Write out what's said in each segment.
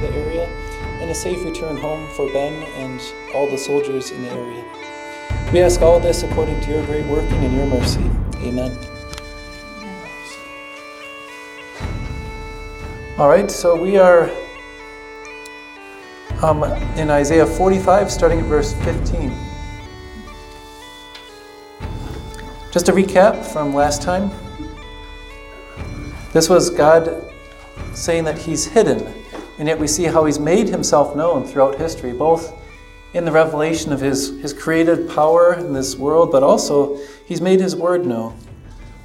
the area, and a safe return home for Ben and all the soldiers in the area. We ask all this according to your great working and your mercy. Amen. All right, so we are um, in Isaiah 45, starting at verse 15. Just a recap from last time. This was God saying that He's hidden, and yet we see how He's made Himself known throughout history, both in the revelation of His, his created power in this world, but also He's made His word known.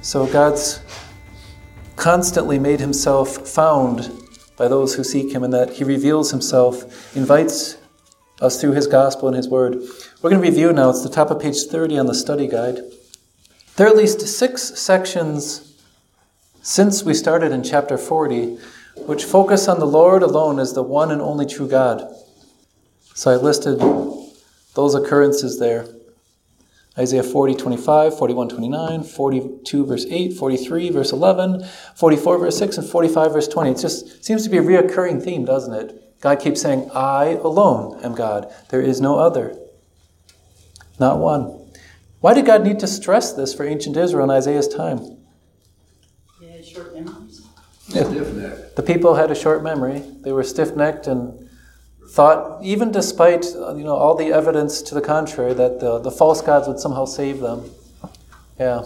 So God's constantly made Himself found by those who seek Him, and that He reveals Himself, invites us through His gospel and His word. We're going to review now, it's the top of page 30 on the study guide. There are at least six sections since we started in chapter 40 which focus on the Lord alone as the one and only true God. So I listed those occurrences there. Isaiah 40, 25, 41, 29, 42, verse 8, 43, verse 11, 44, verse 6, and 45, verse 20. It just seems to be a reoccurring theme, doesn't it? God keeps saying, I alone am God. There is no other. Not one. Why did God need to stress this for ancient Israel in Isaiah's time? Yeah, short memories. The people had a short memory. They were stiff-necked and thought, even despite you know all the evidence to the contrary, that the, the false gods would somehow save them. Yeah.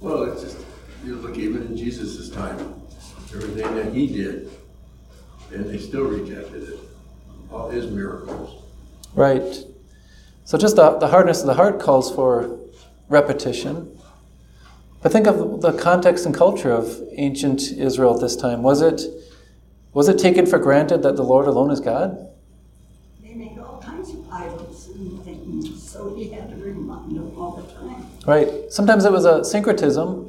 Well, it's just you look even in Jesus' time, everything that he did, and they still rejected it. All his miracles. Right. So just the, the hardness of the heart calls for repetition. But think of the context and culture of ancient Israel at this time. Was it was it taken for granted that the Lord alone is God? They made all kinds of idols and things, so he had to remind them all the time. Right. Sometimes it was a syncretism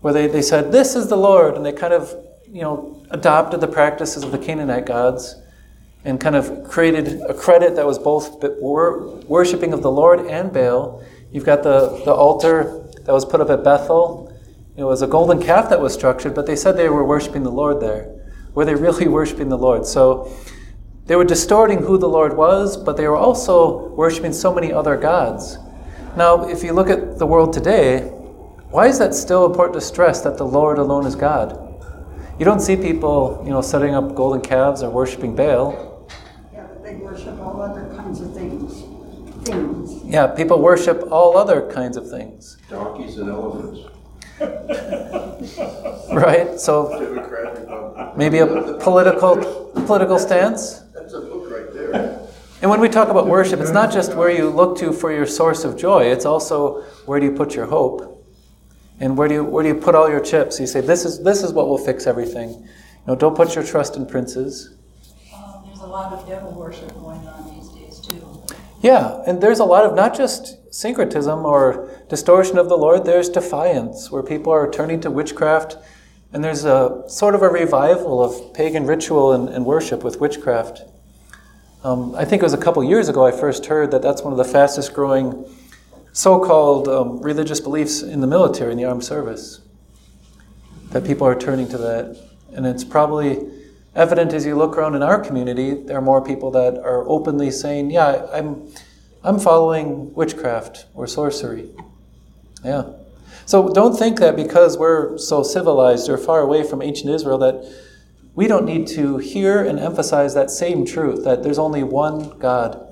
where they, they said, This is the Lord, and they kind of, you know, adopted the practices of the Canaanite gods and kind of created a credit that was both worshiping of the Lord and Baal. You've got the, the altar that was put up at Bethel. It was a golden calf that was structured, but they said they were worshiping the Lord there. Were they really worshiping the Lord? So they were distorting who the Lord was, but they were also worshiping so many other gods. Now, if you look at the world today, why is that still important to stress that the Lord alone is God? You don't see people, you know, setting up golden calves or worshiping Baal. Yeah, they worship all other kinds of things. Things. Yeah, people worship all other kinds of things. Donkeys and elephants. right? So maybe a political political stance. That's a book right there. And when we talk about worship, it's not just where you look to for your source of joy. It's also where do you put your hope, and where do you where do you put all your chips? You say this is this is what will fix everything. You know, don't put your trust in princes. Uh, there's a lot of devil worship going on these days too. Yeah, and there's a lot of not just syncretism or distortion of the Lord, there's defiance, where people are turning to witchcraft, and there's a sort of a revival of pagan ritual and, and worship with witchcraft. Um, I think it was a couple years ago I first heard that that's one of the fastest growing so called um, religious beliefs in the military, in the armed service. That people are turning to that. And it's probably evident as you look around in our community, there are more people that are openly saying, Yeah, I'm I'm following witchcraft or sorcery. Yeah. So don't think that because we're so civilized or far away from ancient Israel that we don't need to hear and emphasize that same truth that there's only one God.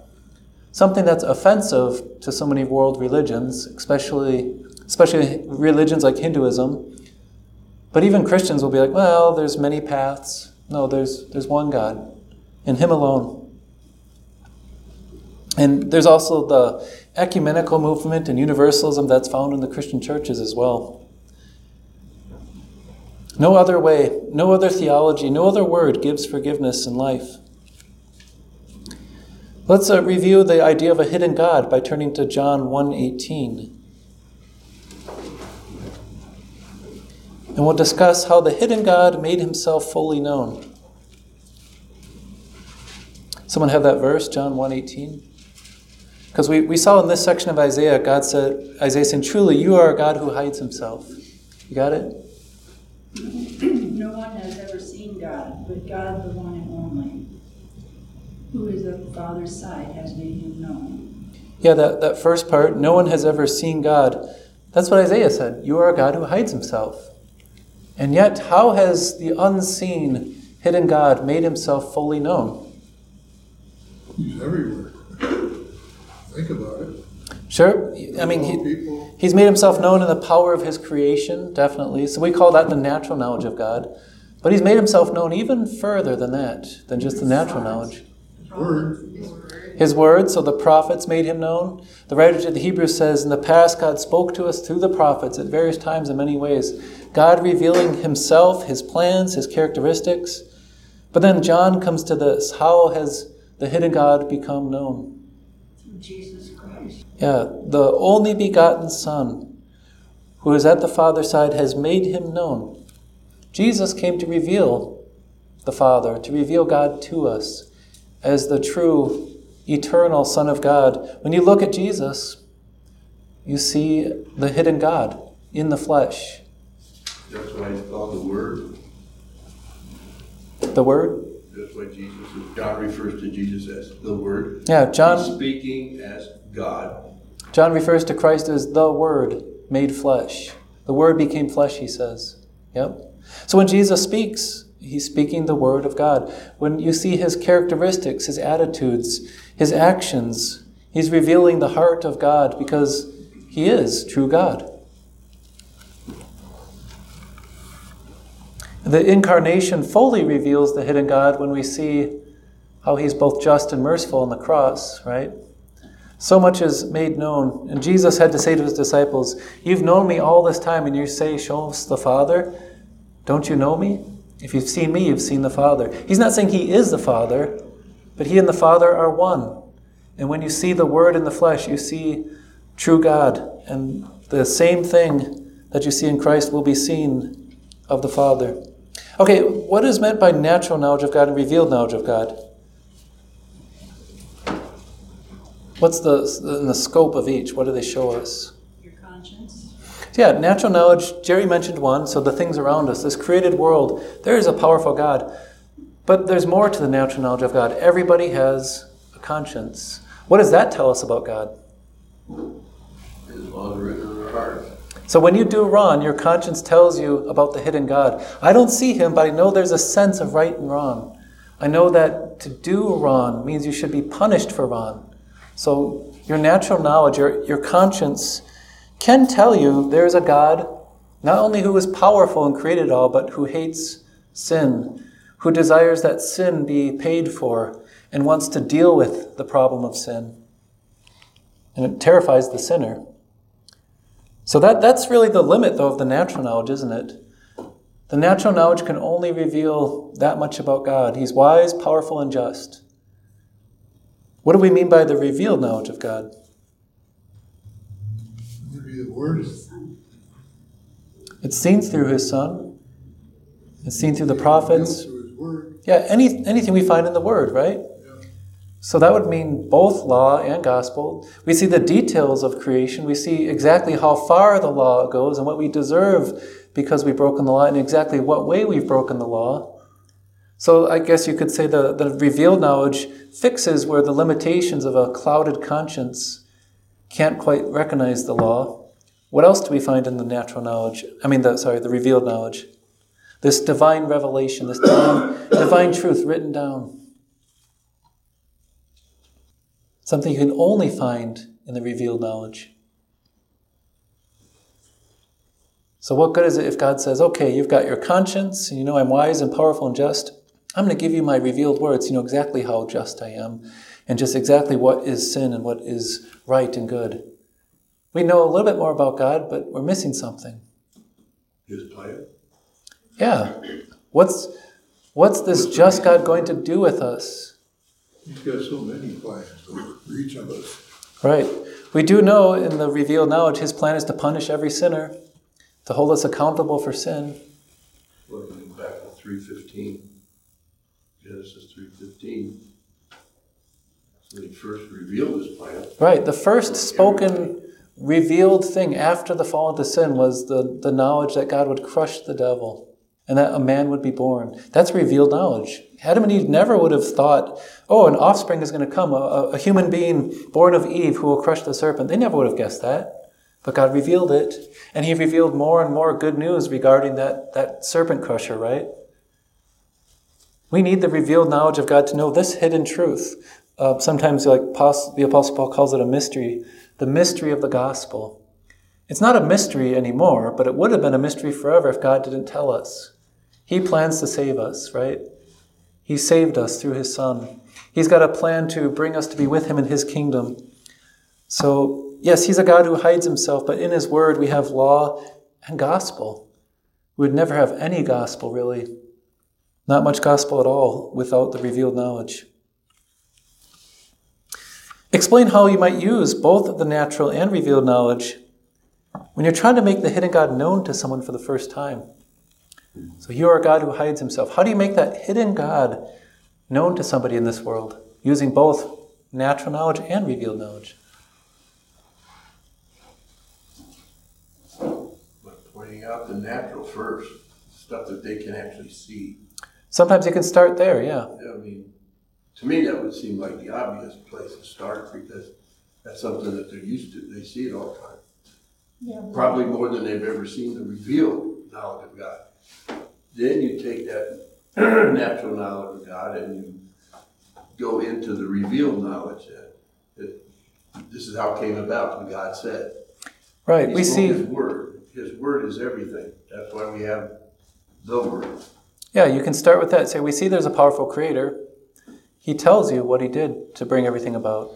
Something that's offensive to so many world religions, especially especially religions like Hinduism. But even Christians will be like, well, there's many paths. No, there's there's one God, and Him alone. And there's also the ecumenical movement and universalism that's found in the Christian churches as well. No other way, no other theology, no other word gives forgiveness and life. Let's uh, review the idea of a hidden God by turning to John 1:18. And we'll discuss how the hidden God made himself fully known. Someone have that verse, John 1:18? Because we, we saw in this section of Isaiah, God said, Isaiah saying, Truly, you are a God who hides himself. You got it? no one has ever seen God, but God, the one and only. only, who is at the Father's side, has made him known. Yeah, that, that first part, no one has ever seen God. That's what Isaiah said. You are a God who hides himself. And yet, how has the unseen, hidden God made himself fully known? He's everywhere. Think about it. Sure. I mean, he, he's made himself known in the power of his creation, definitely. So we call that the natural knowledge of God. But he's made himself known even further than that, than just the natural knowledge. word, His word, so the prophets made him known. The writer to the Hebrews says, In the past, God spoke to us through the prophets at various times in many ways. God revealing himself, his plans, his characteristics. But then John comes to this How has the hidden God become known? Through Jesus Christ. Yeah, the only begotten Son, who is at the Father's side, has made him known. Jesus came to reveal the Father, to reveal God to us as the true, eternal Son of God. When you look at Jesus, you see the hidden God in the flesh. That's why it's called the Word. The Word? That's why Jesus, God refers to Jesus as the Word. Yeah, He's John, speaking as God. John refers to Christ as the Word made flesh. The Word became flesh, he says. Yep. So when Jesus speaks, he's speaking the Word of God. When you see his characteristics, his attitudes, his actions, he's revealing the heart of God because he is true God. The incarnation fully reveals the hidden God when we see how he's both just and merciful on the cross, right? So much is made known. And Jesus had to say to his disciples, You've known me all this time, and you say, Show us the Father. Don't you know me? If you've seen me, you've seen the Father. He's not saying he is the Father, but he and the Father are one. And when you see the Word in the flesh, you see true God. And the same thing that you see in Christ will be seen of the Father. Okay, what is meant by natural knowledge of God and revealed knowledge of God? What's the, in the scope of each? What do they show us? Your conscience. Yeah, natural knowledge, Jerry mentioned one, so the things around us, this created world, there is a powerful God. But there's more to the natural knowledge of God. Everybody has a conscience. What does that tell us about God? His laws are written in our heart. So when you do wrong, your conscience tells you about the hidden God. I don't see him, but I know there's a sense of right and wrong. I know that to do wrong means you should be punished for wrong. So your natural knowledge, your, your conscience can tell you there's a God not only who is powerful and created all, but who hates sin, who desires that sin be paid for, and wants to deal with the problem of sin. And it terrifies the sinner. So that, that's really the limit, though, of the natural knowledge, isn't it? The natural knowledge can only reveal that much about God. He's wise, powerful, and just. What do we mean by the revealed knowledge of God? the word, It's seen through His Son. It's seen through the prophets. through his word. Yeah, any, anything we find in the Word, right? So that would mean both law and gospel. We see the details of creation. We see exactly how far the law goes and what we deserve because we've broken the law and exactly what way we've broken the law. So I guess you could say the, the revealed knowledge fixes where the limitations of a clouded conscience can't quite recognize the law. What else do we find in the natural knowledge? I mean, the, sorry, the revealed knowledge. This divine revelation, this divine, divine truth written down. Something you can only find in the revealed knowledge. So, what good is it if God says, okay, you've got your conscience, and you know I'm wise and powerful and just? I'm going to give you my revealed words. You know exactly how just I am, and just exactly what is sin and what is right and good. We know a little bit more about God, but we're missing something. His plan. Yeah. What's, what's this just God going to do with us? He's got so many plans for each of us. Right. We do know in the revealed knowledge his plan is to punish every sinner, to hold us accountable for sin. Looking back at three fifteen. Genesis three fifteen. When he first revealed his plan. Right. The first spoken, revealed thing after the fall into sin was the, the knowledge that God would crush the devil. And that a man would be born. That's revealed knowledge. Adam and Eve never would have thought, oh, an offspring is going to come, a, a human being born of Eve who will crush the serpent. They never would have guessed that. But God revealed it, and He revealed more and more good news regarding that, that serpent crusher, right? We need the revealed knowledge of God to know this hidden truth. Uh, sometimes, like the Apostle Paul calls it a mystery, the mystery of the gospel. It's not a mystery anymore, but it would have been a mystery forever if God didn't tell us. He plans to save us, right? He saved us through His Son. He's got a plan to bring us to be with Him in His kingdom. So, yes, He's a God who hides Himself, but in His Word we have law and gospel. We would never have any gospel, really. Not much gospel at all without the revealed knowledge. Explain how you might use both the natural and revealed knowledge when you're trying to make the hidden God known to someone for the first time. So you are a God who hides himself. How do you make that hidden God known to somebody in this world using both natural knowledge and revealed knowledge? But pointing out the natural first, stuff that they can actually see. Sometimes you can start there, yeah. I mean, to me, that would seem like the obvious place to start because that's something that they're used to. They see it all the time. Yeah. Probably more than they've ever seen the revealed knowledge of God. Then you take that natural knowledge of God and you go into the revealed knowledge that, that this is how it came about when God said. Right. He we see His word. His word is everything. That's why we have the word. Yeah, you can start with that. Say, we see there's a powerful creator. He tells you what he did to bring everything about.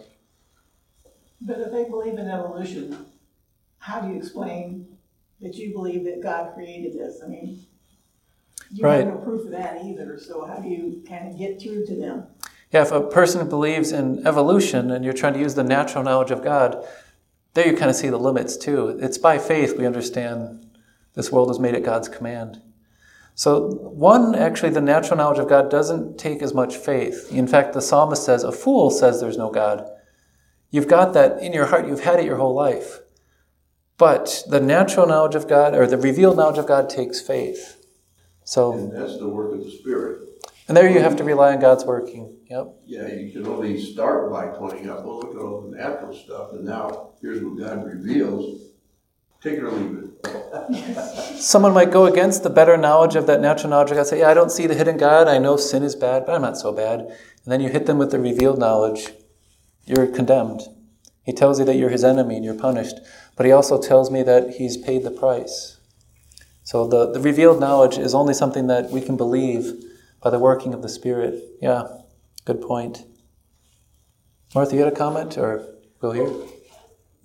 But if they believe in evolution, how do you explain that you believe that God created this? I mean, you Right. have no proof of that either, so how do you kind of get through to them? Yeah, if a person believes in evolution and you're trying to use the natural knowledge of God, there you kind of see the limits too. It's by faith we understand this world is made at God's command. So, one, actually, the natural knowledge of God doesn't take as much faith. In fact, the psalmist says, A fool says there's no God. You've got that in your heart, you've had it your whole life. But the natural knowledge of God, or the revealed knowledge of God, takes faith. So, And that's the work of the Spirit. and there you have to rely on God's working. Yep. Yeah, you can only start by pointing out, well, look at all the natural stuff, and now here's what God reveals. Take it or leave it. Someone might go against the better knowledge of that natural knowledge of God, say, Yeah, I don't see the hidden God. I know sin is bad, but I'm not so bad. And then you hit them with the revealed knowledge. You're condemned. He tells you that you're his enemy and you're punished. But he also tells me that he's paid the price. So the, the revealed knowledge is only something that we can believe by the working of the Spirit. Yeah, good point. Martha, you had a comment or Will here?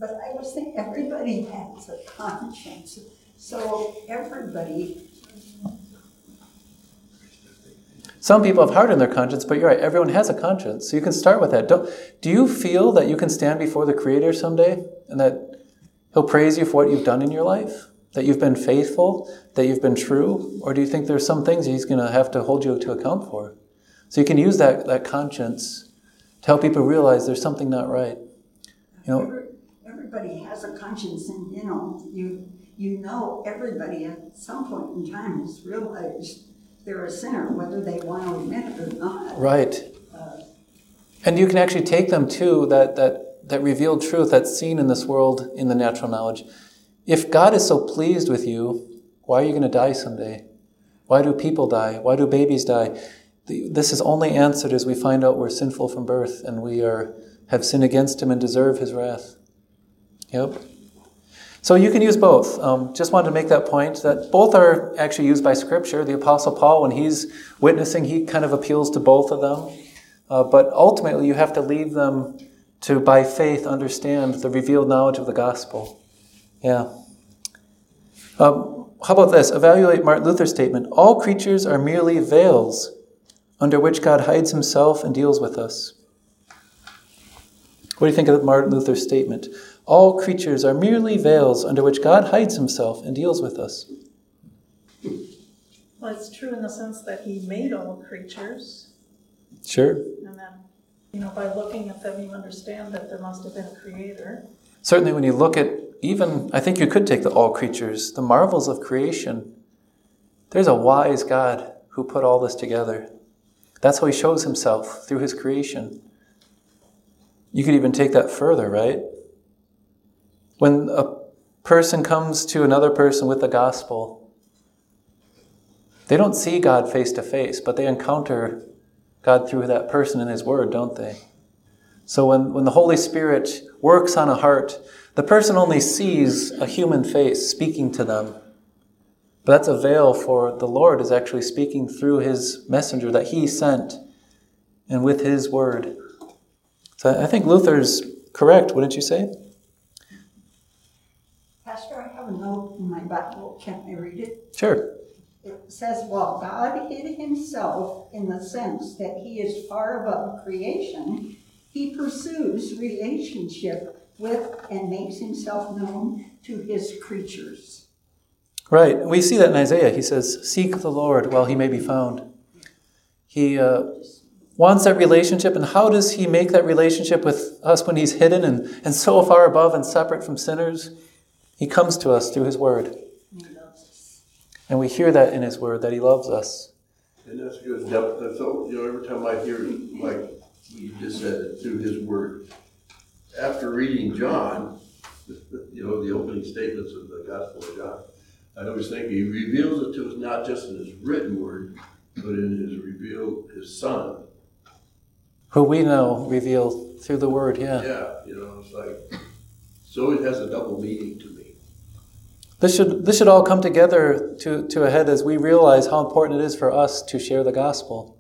But I was thinking, everybody has a conscience, so everybody, Some people have hard on their conscience, but you're right. Everyone has a conscience, so you can start with that. Don't, do you feel that you can stand before the Creator someday, and that He'll praise you for what you've done in your life, that you've been faithful, that you've been true, or do you think there's some things He's going to have to hold you to account for? So you can use that that conscience to help people realize there's something not right. You know, everybody has a conscience and, you know, you, you know, everybody at some point in time has realized they're a sinner, whether they want to admit it or not. Right. Uh, and you can actually take them to that, that, that revealed truth that's seen in this world in the natural knowledge. If God is so pleased with you, why are you going to die someday? Why do people die? Why do babies die? This is only answered as we find out we're sinful from birth and we are have sinned against Him and deserve His wrath. Yep. So you can use both. Um, just wanted to make that point that both are actually used by Scripture. The Apostle Paul, when he's witnessing, he kind of appeals to both of them. Uh, but ultimately, you have to leave them to, by faith, understand the revealed knowledge of the gospel. Yeah. Um, how about this? Evaluate Martin Luther's statement All creatures are merely veils under which God hides himself and deals with us. What do you think of Martin Luther's statement? All creatures are merely veils under which God hides himself and deals with us. Well, it's true in the sense that he made all creatures, Sure. and then, you know, by looking at them, you understand that there must have been a creator. Certainly, when you look at even, I think you could take the all creatures, the marvels of creation. there's a wise God who put all this together. That's how he shows himself through his creation. You could even take that further, right? When a person comes to another person with the gospel, they don't see God face to face, but they encounter God through that person and his word, don't they? So when, when the Holy Spirit works on a heart, the person only sees a human face speaking to them. But that's a veil for the Lord is actually speaking through his messenger that he sent and with his word. So I think Luther's correct, wouldn't you say? Pastor, I have a note in my Bible. Can I read it? Sure. It says, while God hid himself in the sense that he is far above creation, he pursues relationship with and makes himself known to his creatures. Right. We see that in Isaiah. He says, Seek the Lord while he may be found. He uh, wants that relationship, and how does he make that relationship with us when he's hidden and, and so far above and separate from sinners? He comes to us through his word. And we hear that in his word, that he loves us. And that's good. That- That's, all- you know, every time I hear, like you just said, it through his word. After reading John, you know, the opening statements of the Gospel of John, I always think he reveals it to us not just in his written word, but in his revealed, his son. Who we know revealed through the word, yeah. Yeah, you know, it's like, so it has a double meaning to me. This should, this should all come together to, to a head as we realize how important it is for us to share the gospel.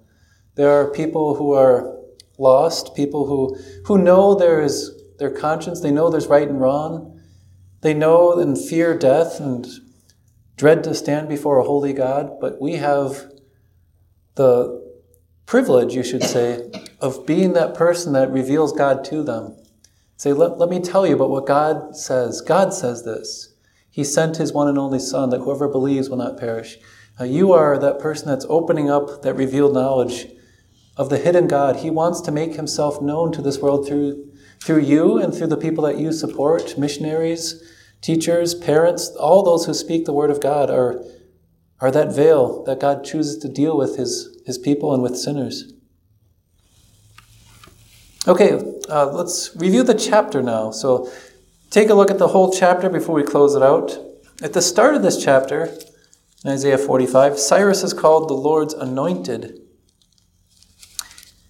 There are people who are lost, people who, who know there is their conscience, they know there's right and wrong, they know and fear death and dread to stand before a holy God, but we have the privilege, you should say, of being that person that reveals God to them. Say, let, let me tell you about what God says. God says this. He sent his one and only Son that whoever believes will not perish. You are that person that's opening up that revealed knowledge of the hidden God. He wants to make himself known to this world through, through you and through the people that you support missionaries, teachers, parents, all those who speak the word of God are, are that veil that God chooses to deal with his, his people and with sinners. Okay, uh, let's review the chapter now. So take a look at the whole chapter before we close it out. At the start of this chapter, in Isaiah 45, Cyrus is called the Lord's anointed.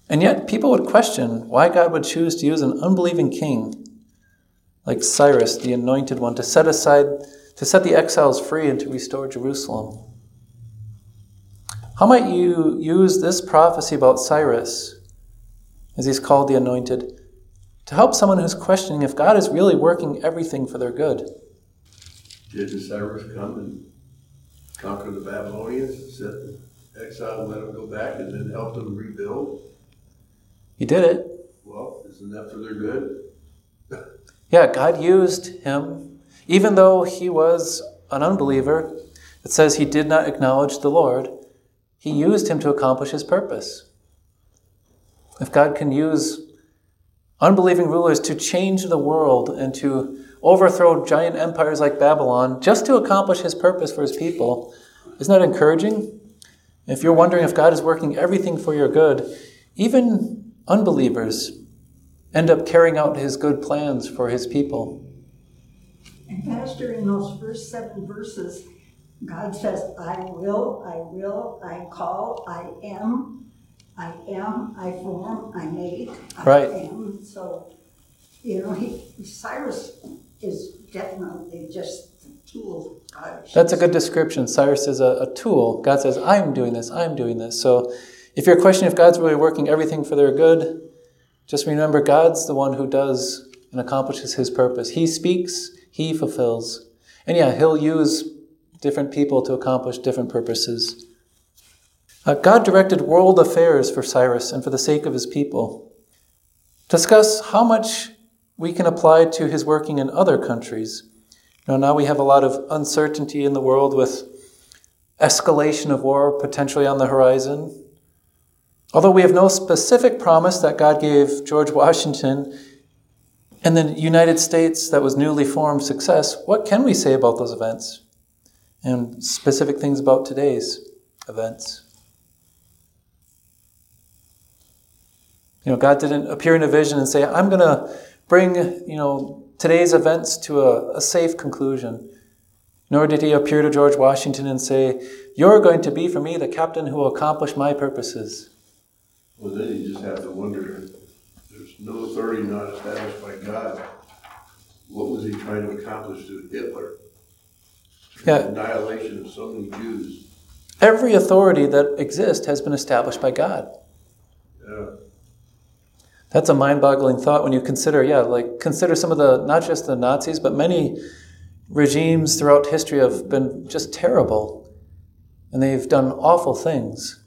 And yet, people would question why God would choose to use an unbelieving king like Cyrus, the anointed one, to set aside, to set the exiles free and to restore Jerusalem. How might you use this prophecy about Cyrus, as he's called the anointed, to help someone who's questioning if God is really working everything for their good? Did Cyrus come and conquer the Babylonians, set the exile, let them go back, and then help them rebuild? He did it. Well, isn't that for their good? Yeah, God used him, even though he was an unbeliever. It says he did not acknowledge the Lord. He used him to accomplish his purpose. If God can use unbelieving rulers to change the world and to overthrow giant empires like Babylon just to accomplish his purpose for his people, isn't that encouraging? If you're wondering if God is working everything for your good, even unbelievers end up carrying out his good plans for his people. And Pastor, in those first seven verses, God says, I will, I will, I call, I am, I am, I form, I make, I Right. am. So, you know, he, Cyrus is definitely just the tool God That's a good description. Cyrus is a, a tool. God says, I'm doing this, I'm doing this. So if you're questioning if God's really working everything for their good, just remember God's the one who does and accomplishes his purpose. He speaks, he fulfills. And yeah, he'll use different people to accomplish different purposes. Uh, God directed world affairs for Cyrus and for the sake of his people. Discuss how much we can apply to his working in other countries. You know, now we have a lot of uncertainty in the world with escalation of war potentially on the horizon. Although we have no specific promise that God gave George Washington and the United States that was newly formed success, what can we say about those events? and specific things about today's events. You know, God didn't appear in a vision and say, I'm going to bring, you know, today's events to a, a safe conclusion. Nor did he appear to George Washington and say, You're going to be for me the captain who will accomplish my purposes. Well, then you just have to wonder, if there's no authority not established by God. What was he trying to accomplish to Hitler? Yeah. Annihilation of so many Jews. Every authority that exists has been established by God. Yeah. That's a mind boggling thought when you consider, yeah, like consider some of the, not just the Nazis, but many regimes throughout history have been just terrible. And they've done awful things.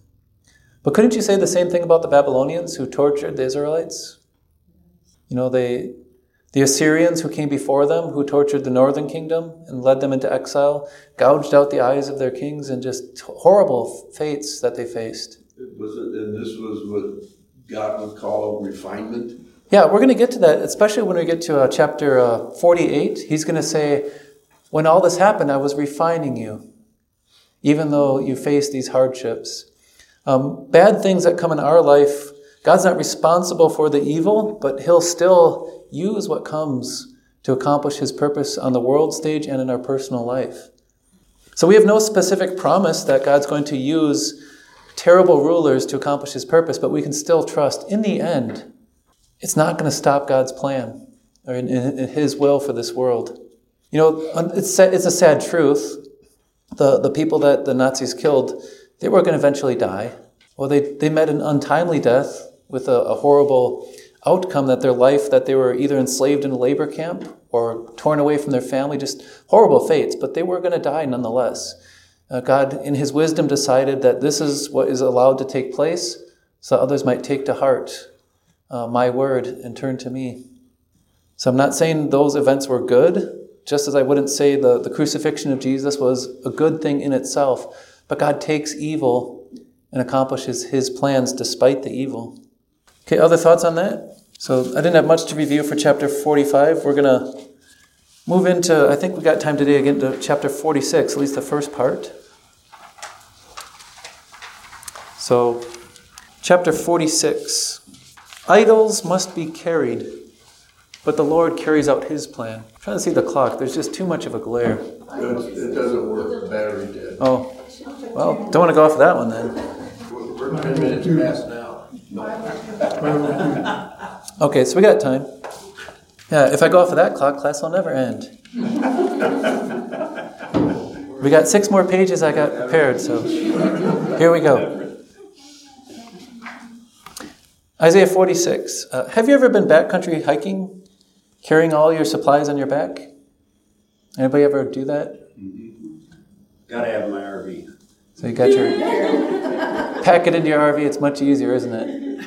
But couldn't you say the same thing about the Babylonians who tortured the Israelites? You know, they, the Assyrians who came before them, who tortured the northern kingdom and led them into exile, gouged out the eyes of their kings, and just horrible fates that they faced. It was it, and this was what God would call refinement. Yeah, we're going to get to that, especially when we get to uh, chapter uh, 48. He's going to say, When all this happened, I was refining you, even though you faced these hardships. Um, bad things that come in our life, God's not responsible for the evil, but He'll still use what comes to accomplish His purpose on the world stage and in our personal life. So we have no specific promise that God's going to use terrible rulers to accomplish His purpose, but we can still trust in the end, it's not going to stop God's plan or in, in, in His will for this world. You know, it's, it's a sad truth. The, the people that the Nazis killed, they were going to eventually die. Well, they, they met an untimely death with a, a horrible outcome that their life, that they were either enslaved in a labor camp or torn away from their family, just horrible fates, but they were going to die nonetheless. Uh, God, in His wisdom, decided that this is what is allowed to take place so others might take to heart uh, my word and turn to me. So I'm not saying those events were good, just as I wouldn't say the, the crucifixion of Jesus was a good thing in itself, but God takes evil and accomplishes His plans despite the evil. Okay, other thoughts on that? So I didn't have much to review for chapter 45. We're going to move into, I think we got time today again to chapter 46, at least the first part. So, chapter 46 Idols must be carried, but the Lord carries out his plan. I'm trying to see the clock, there's just too much of a glare. It doesn't work, battery dead. Well, don't want to go off of that one then. We're ten minutes past now. Okay, so we got time. Yeah, if I go off of that clock, class will never end. We got six more pages I got prepared, so here we go. Isaiah 46. Uh, have you ever been backcountry hiking, carrying all your supplies on your back? Anybody ever do that? Gotta have my RV. So you got your pack it into your RV. It's much easier, isn't it?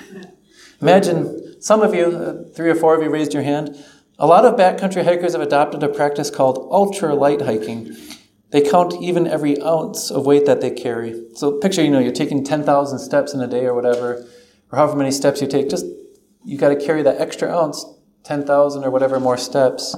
Imagine some of you, uh, three or four of you, raised your hand. A lot of backcountry hikers have adopted a practice called ultra light hiking. They count even every ounce of weight that they carry. So picture, you know, you're taking 10,000 steps in a day or whatever, or however many steps you take. Just you got to carry that extra ounce, 10,000 or whatever more steps.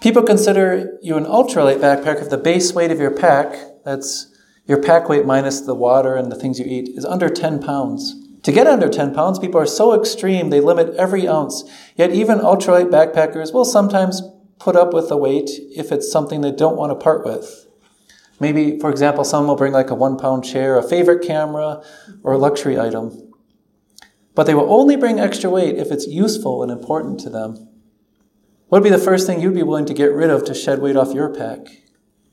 People consider you an ultralight backpacker if the base weight of your pack, that's your pack weight minus the water and the things you eat, is under 10 pounds. To get under 10 pounds, people are so extreme they limit every ounce. Yet even ultralight backpackers will sometimes put up with the weight if it's something they don't want to part with. Maybe, for example, some will bring like a one pound chair, a favorite camera, or a luxury item. But they will only bring extra weight if it's useful and important to them. What would be the first thing you'd be willing to get rid of to shed weight off your pack?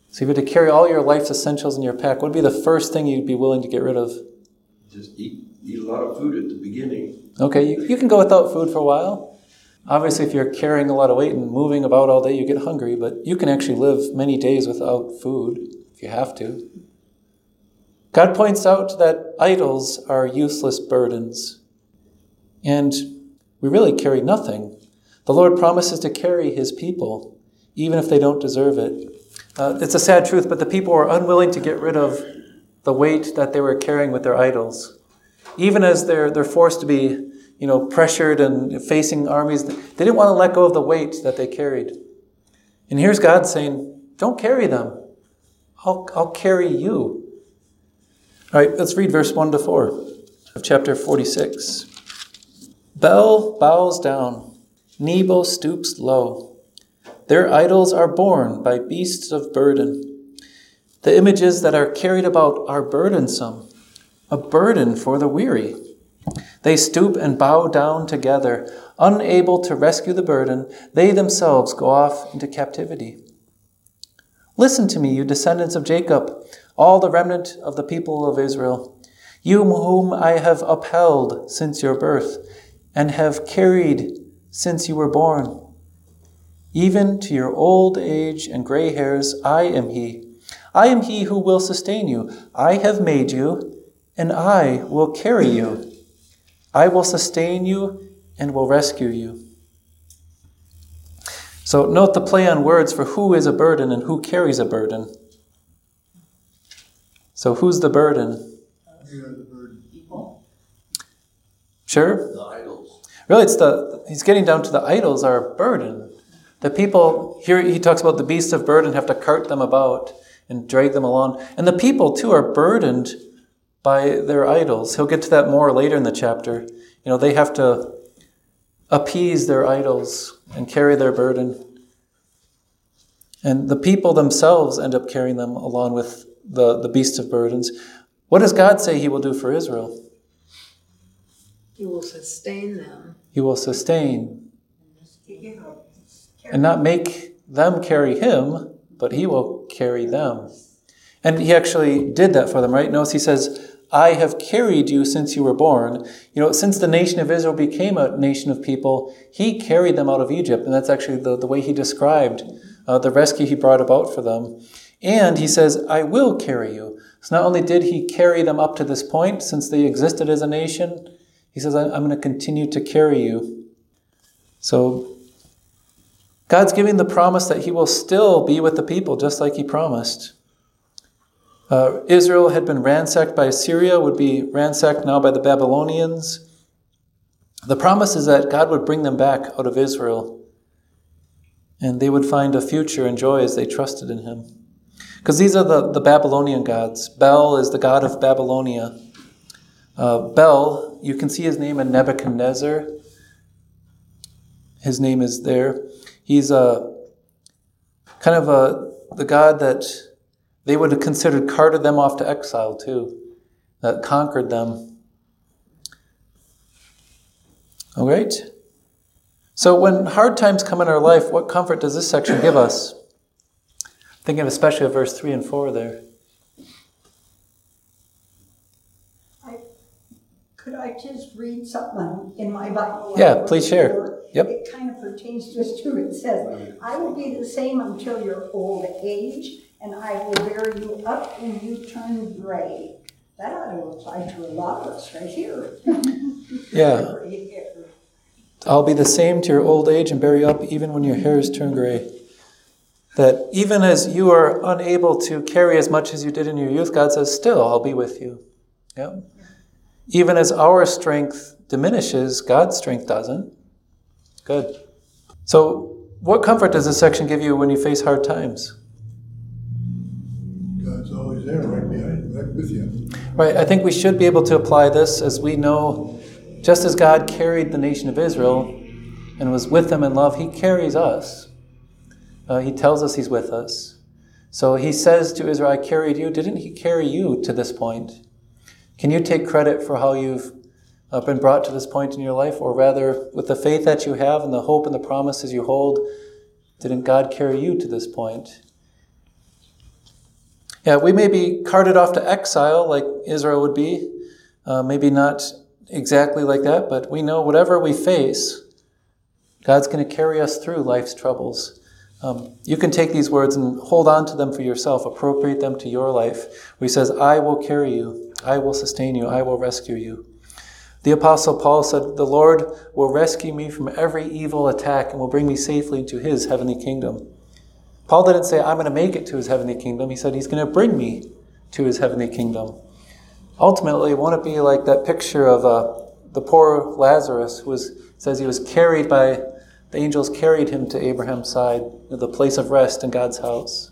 So if you were to carry all your life's essentials in your pack, what would be the first thing you'd be willing to get rid of? Just eat, eat a lot of food at the beginning. Okay, you, you can go without food for a while. Obviously, if you're carrying a lot of weight and moving about all day, you get hungry, but you can actually live many days without food if you have to. God points out that idols are useless burdens, and we really carry nothing. The Lord promises to carry his people, even if they don't deserve it. Uh, it's a sad truth, but the people were unwilling to get rid of the weight that they were carrying with their idols. Even as they're, they're forced to be, you know, pressured and facing armies, they didn't want to let go of the weight that they carried. And here's God saying, don't carry them. I'll, I'll carry you. All right, let's read verse 1 to 4 of chapter 46. Bel bows down, Nebo stoops low. Their idols are borne by beasts of burden. The images that are carried about are burdensome, a burden for the weary. They stoop and bow down together, unable to rescue the burden. They themselves go off into captivity. Listen to me, you descendants of Jacob, all the remnant of the people of Israel, you whom I have upheld since your birth, and have carried since you were born. Even to your old age and gray hairs, I am He. I am He who will sustain you. I have made you, and I will carry you. I will sustain you and will rescue you. So note the play on words for who is a burden and who carries a burden. So who's the burden? You are the burden. Sure? The idols. Really, it's the he's getting down to the idols are a burden. The people here he talks about the beasts of burden have to cart them about and drag them along, and the people too are burdened by their idols. He'll get to that more later in the chapter. You know, they have to appease their idols and carry their burden. And the people themselves end up carrying them along with the, the beasts of burdens. What does God say he will do for Israel? He will sustain them. He will sustain and not make them carry him, but he will carry them. And he actually did that for them, right? Notice he says, I have carried you since you were born. You know, since the nation of Israel became a nation of people, he carried them out of Egypt. And that's actually the, the way he described uh, the rescue he brought about for them. And he says, I will carry you. So not only did he carry them up to this point, since they existed as a nation, he says, I'm going to continue to carry you. So God's giving the promise that he will still be with the people, just like he promised. Uh, Israel had been ransacked by Assyria, would be ransacked now by the Babylonians. The promise is that God would bring them back out of Israel and they would find a future and joy as they trusted in him. Because these are the, the Babylonian gods. Bel is the god of Babylonia. Uh, Bel, you can see his name in Nebuchadnezzar. His name is there. He's a kind of a the god that they would have considered carted them off to exile too, that conquered them. All right. So when hard times come in our life, what comfort does this section give us? Thinking especially of verse 3 and 4 there. I- Could I just read something in my Bible? Yeah, please share. Yep. It kind of pertains just to, it says, I will be the same until your old age, and I will bear you up when you turn gray. That ought to apply to a lot of us right here. Yeah. I'll be the same to your old age and bear you up even when your hairs turn gray. That even as you are unable to carry as much as you did in your youth, God says, Still, I'll be with you. Yep. Even as our strength diminishes, God's strength doesn't. Good. So, what comfort does this section give you when you face hard times? God's always there, right behind, right with you. Right, I think we should be able to apply this as we know, just as God carried the nation of Israel and was with them in love, He carries us. Uh, he tells us He's with us. So He says to Israel, I carried you. Didn't He carry you to this point? Can you take credit for how you've uh, been brought to this point in your life? Or rather, with the faith that you have and the hope and the promises you hold, didn't God carry you to this point? Yeah, we may be carted off to exile like Israel would be. Uh, maybe not exactly like that, but we know whatever we face, God's going to carry us through life's troubles. Um, you can take these words and hold on to them for yourself, appropriate them to your life. Where he says, I will carry you, I will sustain you, I will rescue you. The Apostle Paul said, The Lord will rescue me from every evil attack and will bring me safely into his heavenly kingdom. Paul didn't say, I'm going to make it to his heavenly kingdom. He said, He's going to bring me to his heavenly kingdom. Ultimately, won't it be like that picture of uh, the poor Lazarus who was, says he was carried by, the angels carried him to Abraham's side, the place of rest in God's house.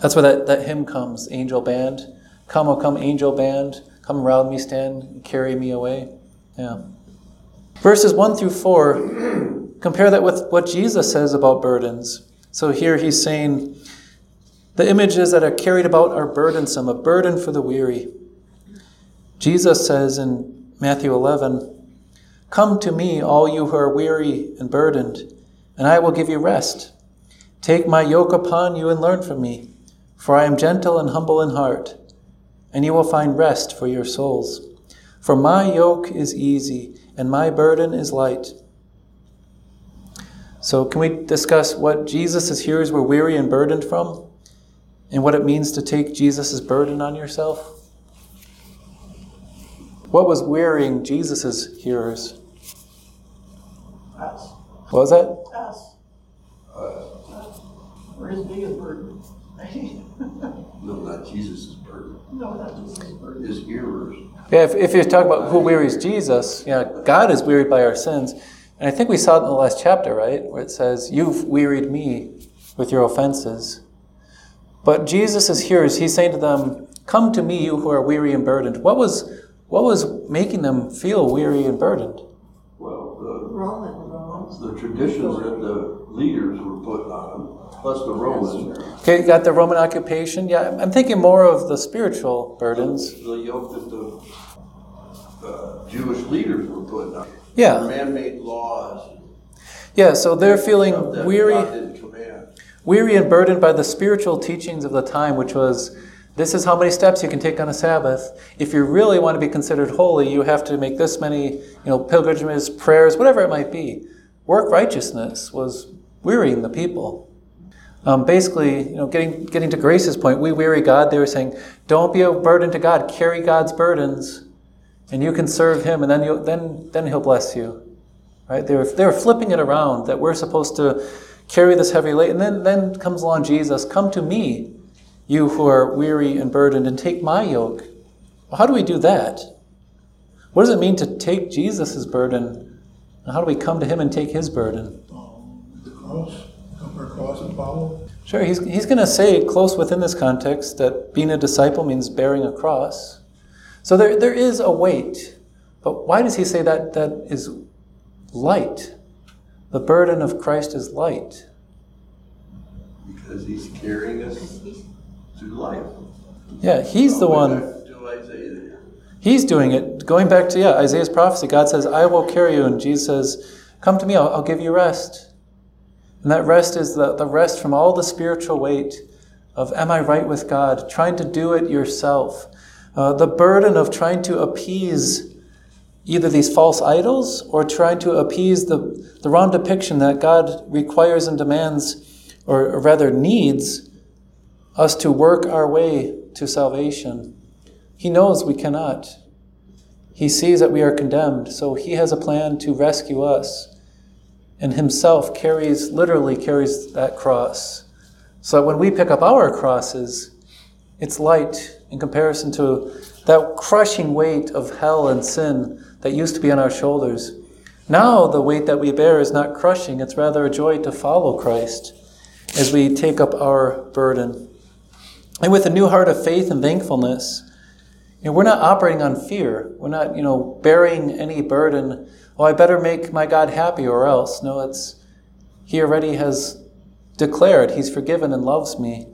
That's where that, that hymn comes, Angel Band. Come, oh come, angel band, come round me stand, and carry me away. Yeah. Verses 1 through 4, compare that with what Jesus says about burdens. So here he's saying, the images that are carried about are burdensome, a burden for the weary. Jesus says in Matthew 11, Come to me, all you who are weary and burdened, and I will give you rest. Take my yoke upon you and learn from me, for I am gentle and humble in heart, and you will find rest for your souls. For my yoke is easy and my burden is light. So, can we discuss what Jesus' hearers were weary and burdened from, and what it means to take Jesus' burden on yourself? What was wearying Jesus' hearers? Us, What was that? us. We're his biggest burden. No, not Jesus' burden, No, not Jesus' burden. his hearers. Yeah, if, if you're talking about who wearies Jesus, yeah, God is wearied by our sins. And I think we saw it in the last chapter, right? Where it says, You've wearied me with your offenses. But Jesus' is hearers, he's saying to them, Come to me, you who are weary and burdened. What was, what was making them feel weary and burdened? Well, the, the traditions that the leaders were putting on them, plus the Romans, Okay, you got the Roman occupation. Yeah, I'm thinking more of the spiritual burdens. the yoke that the uh, Jewish leaders were putting on. Yeah. Man-made laws. Yeah, so they're feeling weary. God didn't command. weary and burdened by the spiritual teachings of the time, which was this is how many steps you can take on a Sabbath. If you really want to be considered holy, you have to make this many, you know, pilgrimages, prayers, whatever it might be. Work righteousness was wearying the people. Um, basically, you know, getting getting to Grace's point, we weary God. They were saying, "Don't be a burden to God. Carry God's burdens, and you can serve Him, and then you then then He'll bless you." Right? They were they were flipping it around that we're supposed to carry this heavy weight, and then then comes along Jesus. Come to me, you who are weary and burdened, and take my yoke. Well, how do we do that? What does it mean to take Jesus' burden? And how do we come to Him and take His burden? Um, the cross, come across and follow. Sure, he's, he's going to say close within this context that being a disciple means bearing a cross. So there, there is a weight. But why does he say that that is light? The burden of Christ is light. Because he's carrying us through life. Yeah, he's the one. way Isaiah. He's doing it. Going back to yeah, Isaiah's prophecy, God says, "I will carry you," and Jesus says, "Come to me. I'll, I'll give you rest." And that rest is the, the rest from all the spiritual weight of "Am I right with God?" Trying to do it yourself, uh, the burden of trying to appease either these false idols or trying to appease the the wrong depiction that God requires and demands, or, or rather needs us to work our way to salvation. He knows we cannot. He sees that we are condemned, so he has a plan to rescue us. And himself carries, literally carries that cross. So when we pick up our crosses, it's light in comparison to that crushing weight of hell and sin that used to be on our shoulders. Now the weight that we bear is not crushing, it's rather a joy to follow Christ as we take up our burden. And with a new heart of faith and thankfulness, you know, we're not operating on fear. We're not, you know, bearing any burden. Oh, I better make my God happy or else. No, it's He already has declared He's forgiven and loves me.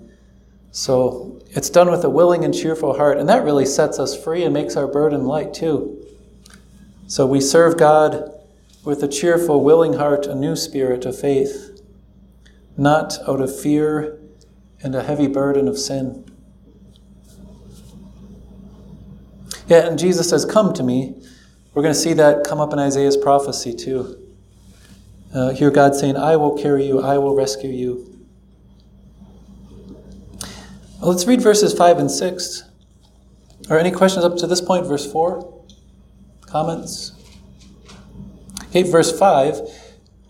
So it's done with a willing and cheerful heart, and that really sets us free and makes our burden light too. So we serve God with a cheerful, willing heart, a new spirit of faith, not out of fear and a heavy burden of sin. Yeah, and Jesus says, Come to me. We're going to see that come up in Isaiah's prophecy too. Uh, here, God saying, I will carry you, I will rescue you. Well, let's read verses 5 and 6. Are any questions up to this point? Verse 4? Comments? Okay, verse 5.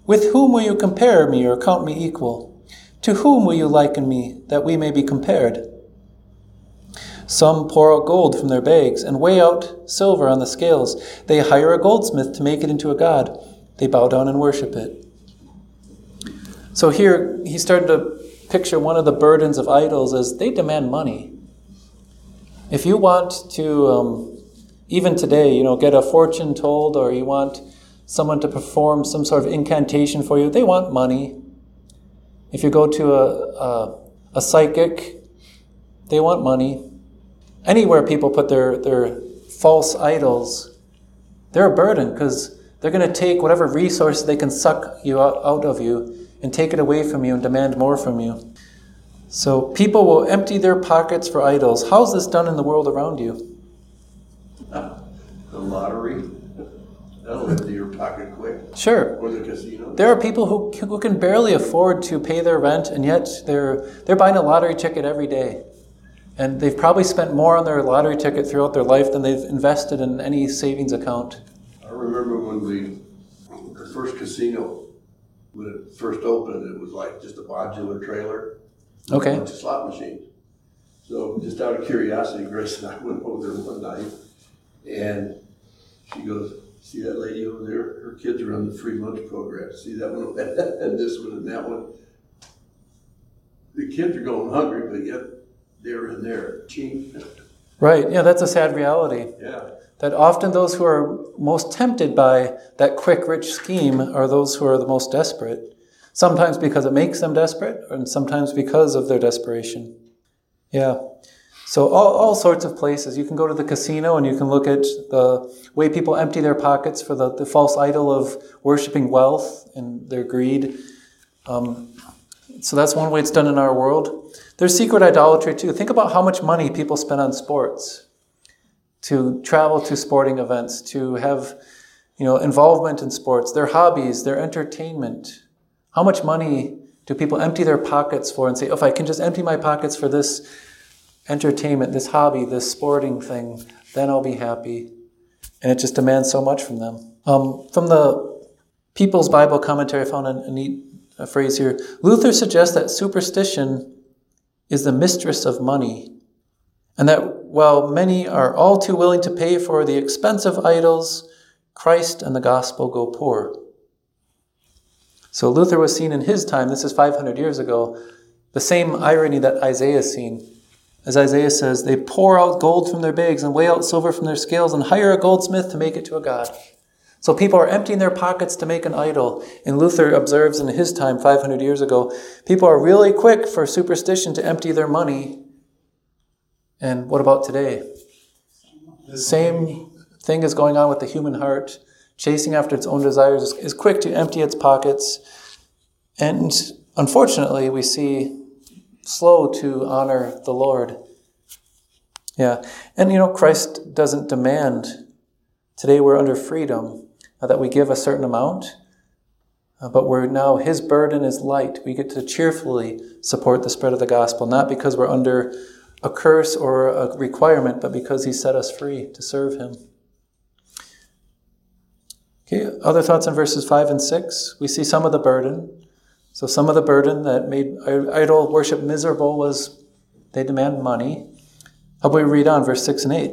With whom will you compare me or count me equal? To whom will you liken me that we may be compared? Some pour out gold from their bags and weigh out silver on the scales. They hire a goldsmith to make it into a god. They bow down and worship it. So here he's starting to picture one of the burdens of idols as they demand money. If you want to, um, even today, you know, get a fortune told, or you want someone to perform some sort of incantation for you, they want money. If you go to a, a, a psychic, they want money. Anywhere people put their, their false idols, they're a burden because they're going to take whatever resource they can suck you out, out of you and take it away from you and demand more from you. So people will empty their pockets for idols. How's this done in the world around you? The lottery, that'll empty your pocket quick, Sure. or the casino. There are people who, who can barely afford to pay their rent, and yet they're, they're buying a lottery ticket every day. And they've probably spent more on their lottery ticket throughout their life than they've invested in any savings account. I remember when we, the first casino, when it first opened, it was like just a modular trailer. Okay. A slot machines. So just out of curiosity, Grace and I went over there one night, and she goes, see that lady over there? Her kids are on the free lunch program. See that one, and this one and that one. The kids are going hungry, but yet they're in there cheap. Right, yeah, that's a sad reality. Yeah. That often those who are most tempted by that quick, rich scheme are those who are the most desperate. Sometimes because it makes them desperate, and sometimes because of their desperation. Yeah. So, all, all sorts of places. You can go to the casino and you can look at the way people empty their pockets for the, the false idol of worshiping wealth and their greed. Um, so, that's one way it's done in our world. There's secret idolatry too. Think about how much money people spend on sports to travel to sporting events, to have you know, involvement in sports, their hobbies, their entertainment. How much money do people empty their pockets for and say, oh, if I can just empty my pockets for this entertainment, this hobby, this sporting thing, then I'll be happy. And it just demands so much from them. Um, from the People's Bible Commentary, I found a, a neat a phrase here. Luther suggests that superstition is the mistress of money, and that while many are all too willing to pay for the expensive idols, Christ and the gospel go poor. So Luther was seen in his time, this is 500 years ago, the same irony that Isaiah seen. As Isaiah says, they pour out gold from their bags and weigh out silver from their scales and hire a goldsmith to make it to a god. So people are emptying their pockets to make an idol. And Luther observes in his time, 500 years ago, people are really quick for superstition to empty their money. And what about today? Same thing is going on with the human heart. Chasing after its own desires is quick to empty its pockets. And unfortunately, we see slow to honor the Lord. Yeah. And you know, Christ doesn't demand. Today we're under freedom uh, that we give a certain amount, uh, but we're now, his burden is light. We get to cheerfully support the spread of the gospel, not because we're under a curse or a requirement, but because he set us free to serve him. Okay, other thoughts on verses 5 and 6? We see some of the burden. So, some of the burden that made idol worship miserable was they demand money. How about we read on, verse 6 and 8?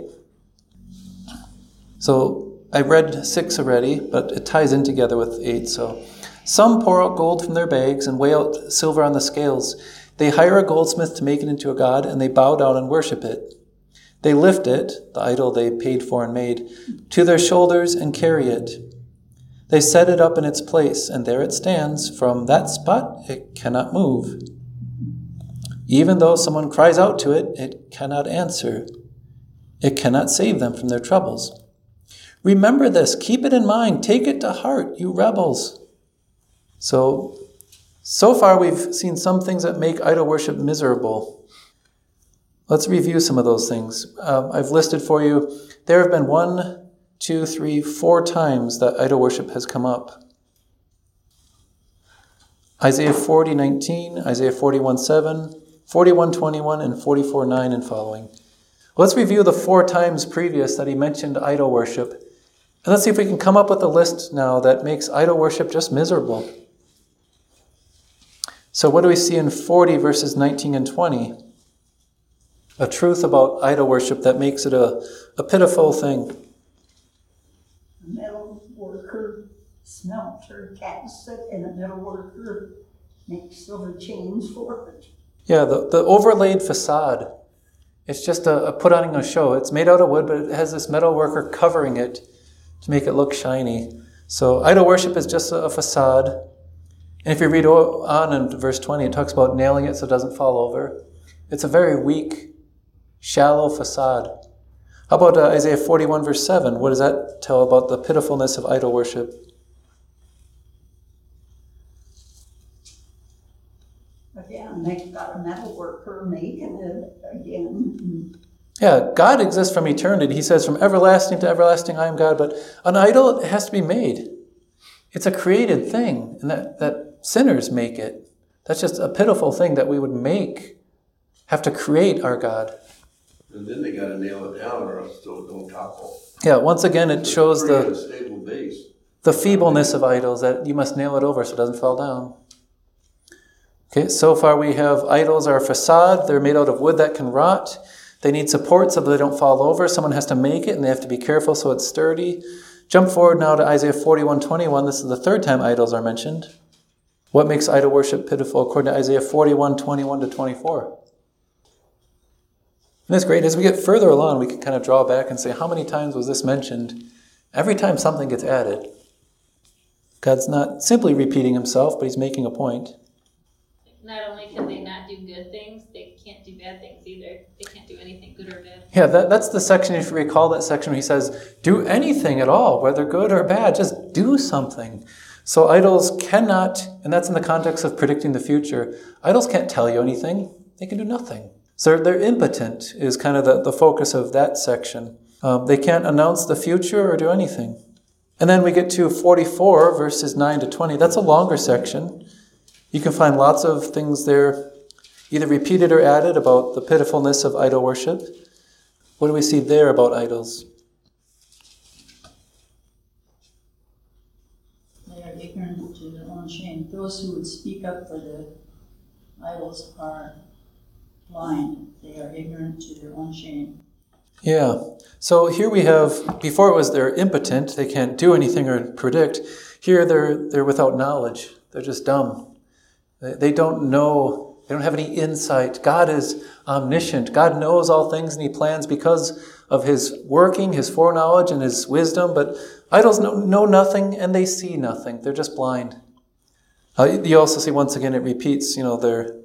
So, I read 6 already, but it ties in together with 8. So, some pour out gold from their bags and weigh out silver on the scales. They hire a goldsmith to make it into a god, and they bow down and worship it. They lift it, the idol they paid for and made, to their shoulders and carry it. They set it up in its place, and there it stands. From that spot, it cannot move. Even though someone cries out to it, it cannot answer. It cannot save them from their troubles. Remember this, keep it in mind, take it to heart, you rebels. So, so far we've seen some things that make idol worship miserable. Let's review some of those things. Uh, I've listed for you, there have been one, two, three, four times that idol worship has come up. Isaiah 40, 19, Isaiah 41, 7, 41, 21, and 44, 9 and following. Let's review the four times previous that he mentioned idol worship. And let's see if we can come up with a list now that makes idol worship just miserable. So, what do we see in 40 verses 19 and 20? A truth about idol worship that makes it a, a pitiful thing. A metal worker, smelter, cast it, and a metal worker make silver chains for it. Yeah, the, the overlaid facade. It's just a, a put on a show. It's made out of wood, but it has this metal worker covering it to make it look shiny. So idol worship is just a, facade. And if you read on in verse 20, it talks about nailing it so it doesn't fall over. It's a very weak, shallow facade. How about uh, Isaiah 41, verse 7? What does that tell about the pitifulness of idol worship? Again, they've got a metal worker making it again. Yeah, God exists from eternity. He says, from everlasting to everlasting, I am God. But an idol has to be made. It's a created thing, and that, that sinners make it. That's just a pitiful thing that we would make, have to create our God. And then they gotta nail it down or else it'll don't topple. Yeah, once again, it shows the, the feebleness of idols, that you must nail it over so it doesn't fall down. Okay, so far we have idols are a facade. They're made out of wood that can rot. They need support so that they don't fall over. Someone has to make it and they have to be careful so it's sturdy. Jump forward now to Isaiah 41 21. This is the third time idols are mentioned. What makes idol worship pitiful according to Isaiah 41 21 to 24? And it's great. As we get further along, we can kind of draw back and say, how many times was this mentioned? Every time something gets added. God's not simply repeating himself, but he's making a point. Not only can they not do good things, they can't do bad things either. They can't do anything good or bad. Yeah, that, that's the section, if you recall that section where he says, do anything at all, whether good or bad, just do something. So idols cannot, and that's in the context of predicting the future, idols can't tell you anything, they can do nothing. So they're impotent, is kind of the, the focus of that section. Um, they can't announce the future or do anything. And then we get to 44, verses 9 to 20. That's a longer section. You can find lots of things there, either repeated or added, about the pitifulness of idol worship. What do we see there about idols? They are ignorant to their own shame. Those who would speak up for the idols are blind. They are ignorant to their own shame. Yeah. So here we have, before it was they're impotent, they can't do anything or predict. Here they're, they're without knowledge. They're just dumb. They, they don't know, they don't have any insight. God is omniscient. God knows all things and He plans because of His working, His foreknowledge, and His wisdom. But idols know, know nothing and they see nothing. They're just blind. Uh, you also see once again it repeats, you know, they're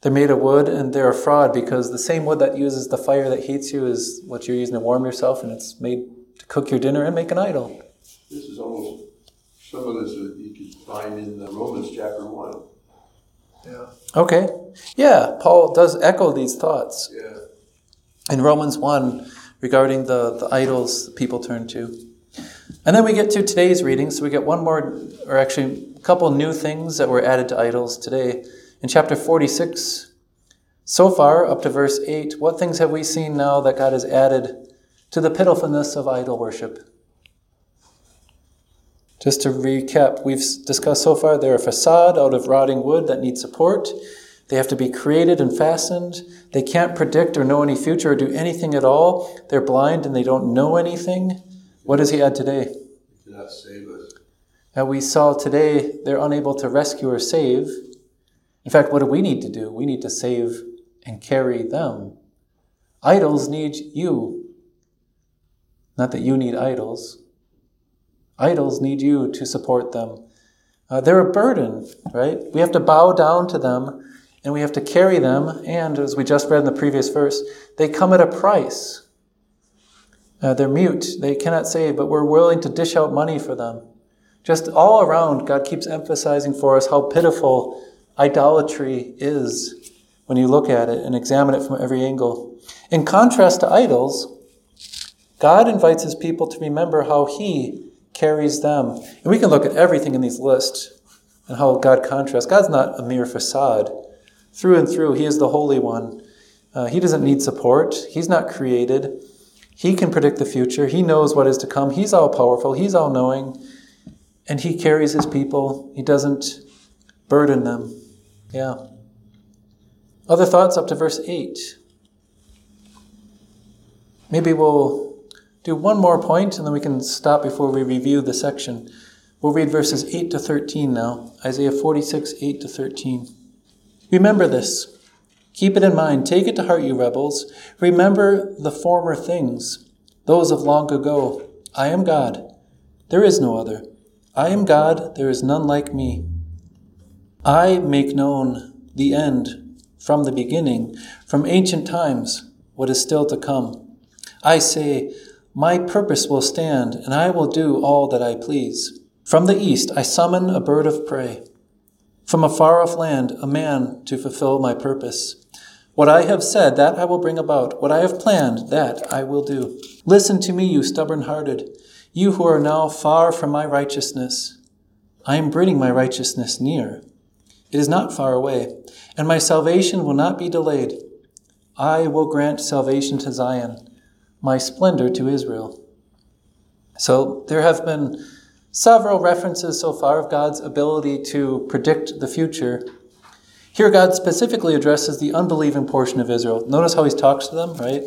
they're made of wood and they're a fraud because the same wood that uses the fire that heats you is what you're using to warm yourself and it's made to cook your dinner and make an idol. This is almost some of this that you can find in Romans chapter one. Yeah. Okay. Yeah, Paul does echo these thoughts Yeah. in Romans 1 regarding the, the idols people turn to. And then we get to today's reading, so we get one more, or actually a couple new things that were added to idols today. In chapter 46, so far, up to verse 8, what things have we seen now that God has added to the pitifulness of idol worship? Just to recap, we've discussed so far they're a facade out of rotting wood that needs support. They have to be created and fastened. They can't predict or know any future or do anything at all. They're blind and they don't know anything. What does he add today? He cannot save us. That we saw today, they're unable to rescue or save. In fact, what do we need to do? We need to save and carry them. Idols need you. Not that you need idols. Idols need you to support them. Uh, they're a burden, right? We have to bow down to them and we have to carry them. And as we just read in the previous verse, they come at a price. Uh, they're mute, they cannot save, but we're willing to dish out money for them. Just all around, God keeps emphasizing for us how pitiful idolatry is when you look at it and examine it from every angle. In contrast to idols, God invites his people to remember how he carries them. And we can look at everything in these lists and how God contrasts. God's not a mere facade. Through and through, he is the Holy One. Uh, he doesn't need support, he's not created. He can predict the future. He knows what is to come. He's all powerful. He's all knowing. And he carries his people. He doesn't burden them. Yeah. Other thoughts up to verse 8. Maybe we'll do one more point and then we can stop before we review the section. We'll read verses 8 to 13 now. Isaiah 46, 8 to 13. Remember this. Keep it in mind. Take it to heart, you rebels. Remember the former things, those of long ago. I am God. There is no other. I am God. There is none like me. I make known the end from the beginning, from ancient times, what is still to come. I say, My purpose will stand, and I will do all that I please. From the east I summon a bird of prey. From a far off land, a man to fulfill my purpose. What I have said, that I will bring about. What I have planned, that I will do. Listen to me, you stubborn hearted, you who are now far from my righteousness. I am bringing my righteousness near. It is not far away, and my salvation will not be delayed. I will grant salvation to Zion, my splendor to Israel. So there have been several references so far of God's ability to predict the future. Here, God specifically addresses the unbelieving portion of Israel. Notice how he talks to them, right?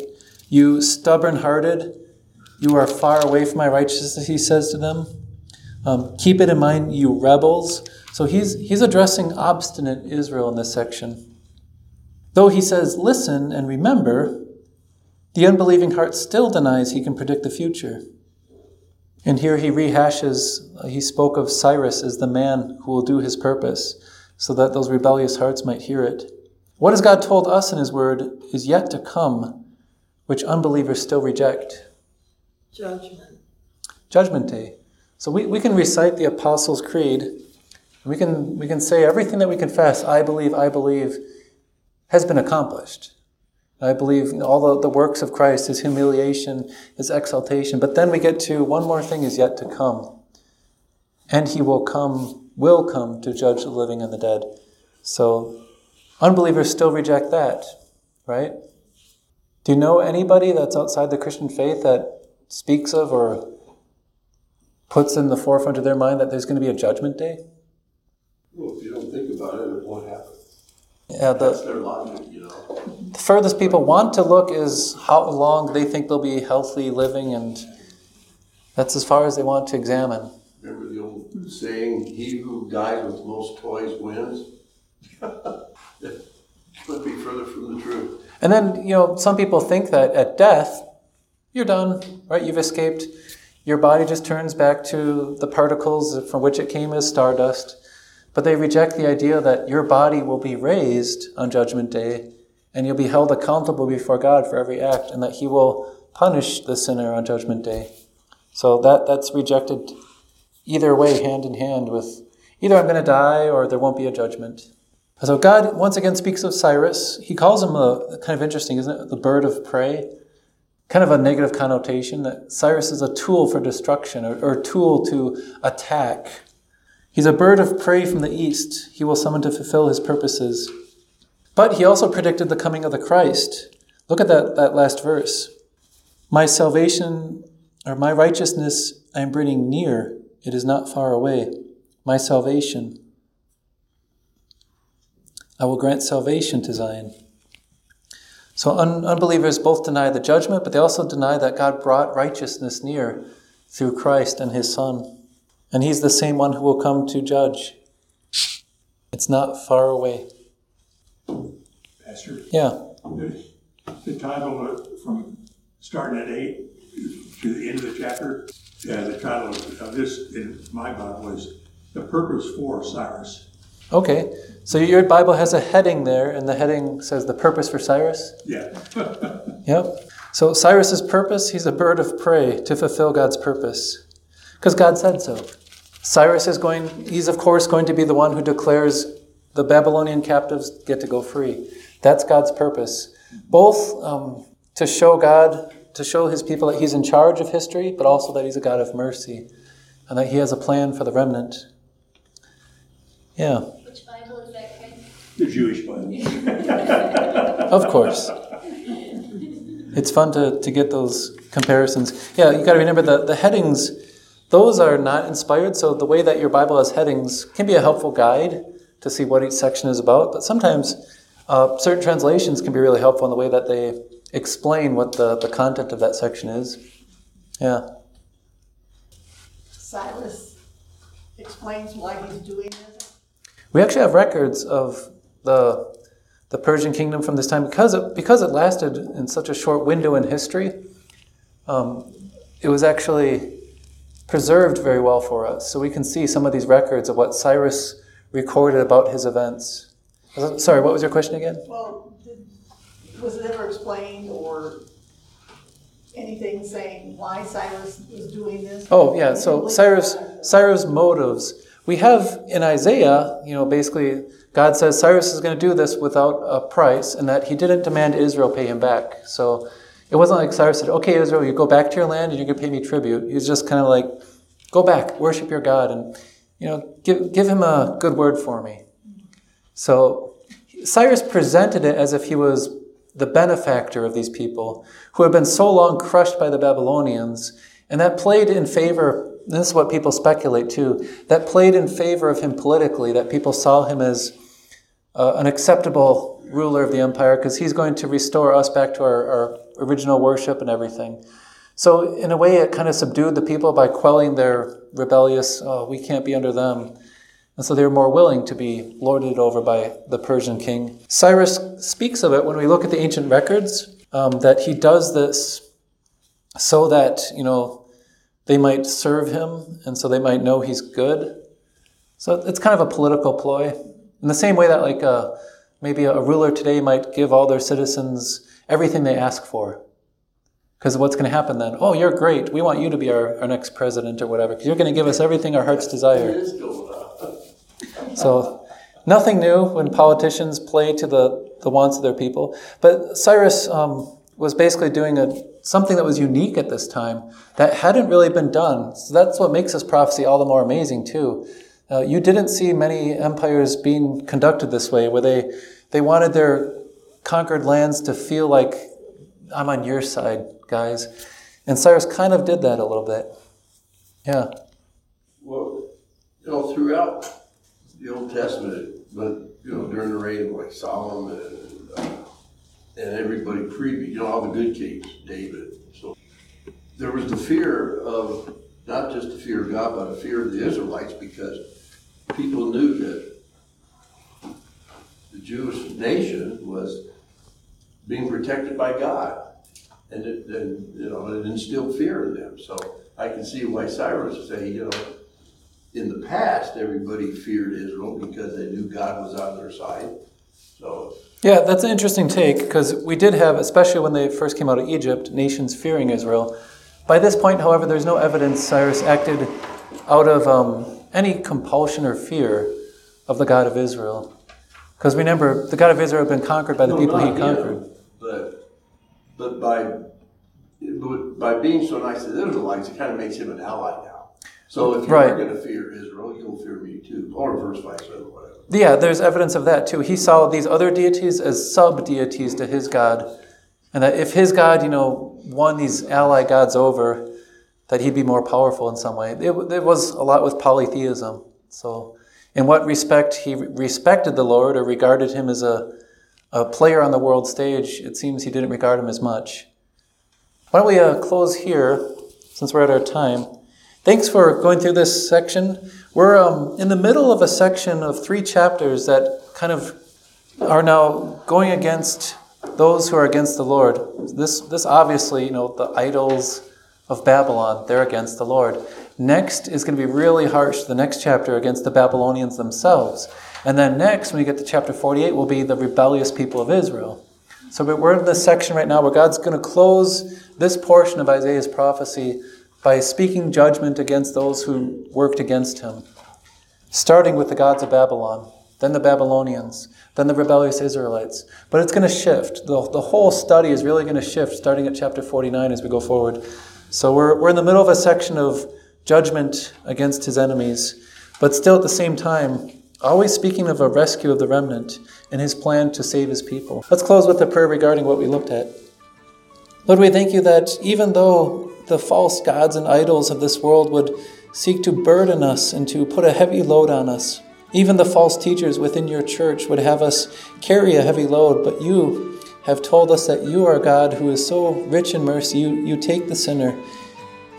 You stubborn hearted, you are far away from my righteousness, he says to them. Um, keep it in mind, you rebels. So he's, he's addressing obstinate Israel in this section. Though he says, listen and remember, the unbelieving heart still denies he can predict the future. And here he rehashes, he spoke of Cyrus as the man who will do his purpose, so that those rebellious hearts might hear it. What has God told us in his word is yet to come, which unbelievers still reject. Judgment. Judgment Day. So we, we can recite the Apostles' Creed. We can, we can say everything that we confess, I believe, I believe, has been accomplished. I believe all the, the works of Christ, his humiliation, his exaltation. But then we get to one more thing is yet to come. And he will come, will come to judge the living and the dead. So unbelievers still reject that, right? Do you know anybody that's outside the Christian faith that speaks of or puts in the forefront of their mind that there's going to be a judgment day? Well, if you don't think about it, it won't happen. Yeah, That's their logic. The furthest people want to look is how long they think they'll be healthy living, and that's as far as they want to examine. Remember the old saying, he who dies with most toys wins? Couldn't be further from the truth. And then, you know, some people think that at death, you're done, right? You've escaped. Your body just turns back to the particles from which it came as stardust. But they reject the idea that your body will be raised on Judgment Day and you'll be held accountable before God for every act and that He will punish the sinner on Judgment Day. So that, that's rejected either way, hand in hand with either I'm going to die or there won't be a judgment. So God once again speaks of Cyrus. He calls him a kind of interesting, isn't it? The bird of prey. Kind of a negative connotation that Cyrus is a tool for destruction or, or tool to attack. He's a bird of prey from the east. He will summon to fulfill his purposes. But he also predicted the coming of the Christ. Look at that, that last verse. My salvation or my righteousness I am bringing near. It is not far away. My salvation. I will grant salvation to Zion. So un- unbelievers both deny the judgment, but they also deny that God brought righteousness near through Christ and his Son. And he's the same one who will come to judge. It's not far away. Pastor, Yeah. the, the title from starting at eight to the end of the chapter, yeah, the title of this in my Bible was The Purpose for Cyrus. Okay. So your Bible has a heading there, and the heading says the purpose for Cyrus? Yeah. Yep. So Cyrus's purpose, he's a bird of prey to fulfill God's purpose. Because God said so. Cyrus is going, he's of course going to be the one who declares the Babylonian captives get to go free. That's God's purpose. Both um, to show God, to show his people that he's in charge of history, but also that he's a God of mercy and that he has a plan for the remnant. Yeah, Which Bible is that, Craig? The Jewish Bible. of course. It's fun to, to get those comparisons. Yeah, you got to remember the, the headings, those are not inspired, so the way that your Bible has headings can be a helpful guide to see what each section is about, but sometimes uh, certain translations can be really helpful in the way that they explain what the, the content of that section is. Yeah. Cyrus explains why he's doing this? We actually have records of the the Persian kingdom from this time because it, because it lasted in such a short window in history. Um, it was actually preserved very well for us, so we can see some of these records of what Cyrus recorded about his events. Uh, sorry, what was your question again? Well, did, was it ever explained or anything saying why Cyrus was doing this? Oh yeah, so Cyrus Cyrus' motives. We have in Isaiah, you know, basically God says Cyrus is going to do this without a price, and that he didn't demand Israel pay him back. So it wasn't like Cyrus said, "Okay, Israel, you go back to your land and you're going to pay me tribute." He's just kind of like, "Go back, worship your God, and you know, give give him a good word for me." So Cyrus presented it as if he was the benefactor of these people who had been so long crushed by the Babylonians, and that played in favor. This is what people speculate too. That played in favor of him politically. That people saw him as uh, an acceptable ruler of the empire because he's going to restore us back to our, our original worship and everything. So, in a way, it kind of subdued the people by quelling their rebellious, oh, we can't be under them. And so they were more willing to be lorded over by the Persian king. Cyrus speaks of it when we look at the ancient records, um, that he does this so that, you know, they might serve him and so they might know he's good. So it's kind of a political ploy. In the same way that, like, uh, maybe a ruler today might give all their citizens everything they ask for. Because what's going to happen then? Oh, you're great. We want you to be our, our next president or whatever. Because you're going to give us everything our hearts desire. So, nothing new when politicians play to the, the wants of their people. But Cyrus um, was basically doing a, something that was unique at this time that hadn't really been done. So, that's what makes this prophecy all the more amazing, too. Uh, you didn't see many empires being conducted this way, where they, they wanted their conquered lands to feel like, I'm on your side, guys. And Cyrus kind of did that a little bit. Yeah. Well, you know, throughout the Old Testament, but you know, during the reign of like Solomon and, uh, and everybody previous, you know, all the good kings, David. So there was the fear of not just the fear of God, but a fear of the Israelites because people knew that the Jewish nation was being protected by God, and it, and you know, it instilled fear in them. So I can see why Cyrus would say, you know in the past, everybody feared Israel because they knew God was on their side. So. Yeah, that's an interesting take because we did have, especially when they first came out of Egypt, nations fearing Israel. By this point, however, there's no evidence Cyrus acted out of um, any compulsion or fear of the God of Israel. Because remember, the God of Israel had been conquered by the no, people he conquered. Him, but, but by, by being so nice to the Israelites, it kind of makes him an ally now. So if you're right. going to fear Israel, you'll fear me too, or verse vice whatever. Yeah, there's evidence of that too. He saw these other deities as sub deities to his God, and that if his God, you know, won these ally gods over, that he'd be more powerful in some way. It, it was a lot with polytheism. So, in what respect he respected the Lord or regarded him as a, a player on the world stage, it seems he didn't regard him as much. Why don't we uh, close here, since we're at our time? Thanks for going through this section. We're um, in the middle of a section of three chapters that kind of are now going against those who are against the Lord. This, this obviously, you know, the idols of Babylon, they're against the Lord. Next is going to be really harsh, the next chapter against the Babylonians themselves. And then next, when we get to chapter 48, will be the rebellious people of Israel. So we're in this section right now where God's going to close this portion of Isaiah's prophecy by speaking judgment against those who worked against him, starting with the gods of Babylon, then the Babylonians, then the rebellious Israelites. But it's going to shift. The, the whole study is really going to shift starting at chapter 49 as we go forward. So we're, we're in the middle of a section of judgment against his enemies, but still at the same time, always speaking of a rescue of the remnant and his plan to save his people. Let's close with a prayer regarding what we looked at. Lord, we thank you that even though the false gods and idols of this world would seek to burden us and to put a heavy load on us. Even the false teachers within your church would have us carry a heavy load, but you have told us that you are God who is so rich in mercy. You, you take the sinner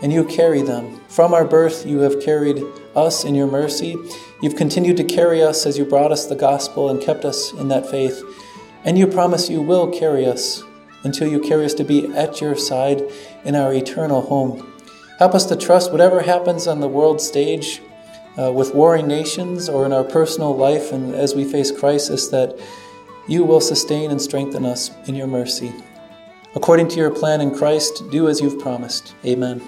and you carry them. From our birth, you have carried us in your mercy. You've continued to carry us as you brought us the gospel and kept us in that faith. And you promise you will carry us until you carry us to be at your side in our eternal home. Help us to trust whatever happens on the world stage uh, with warring nations or in our personal life and as we face crisis that you will sustain and strengthen us in your mercy. According to your plan in Christ, do as you've promised. Amen.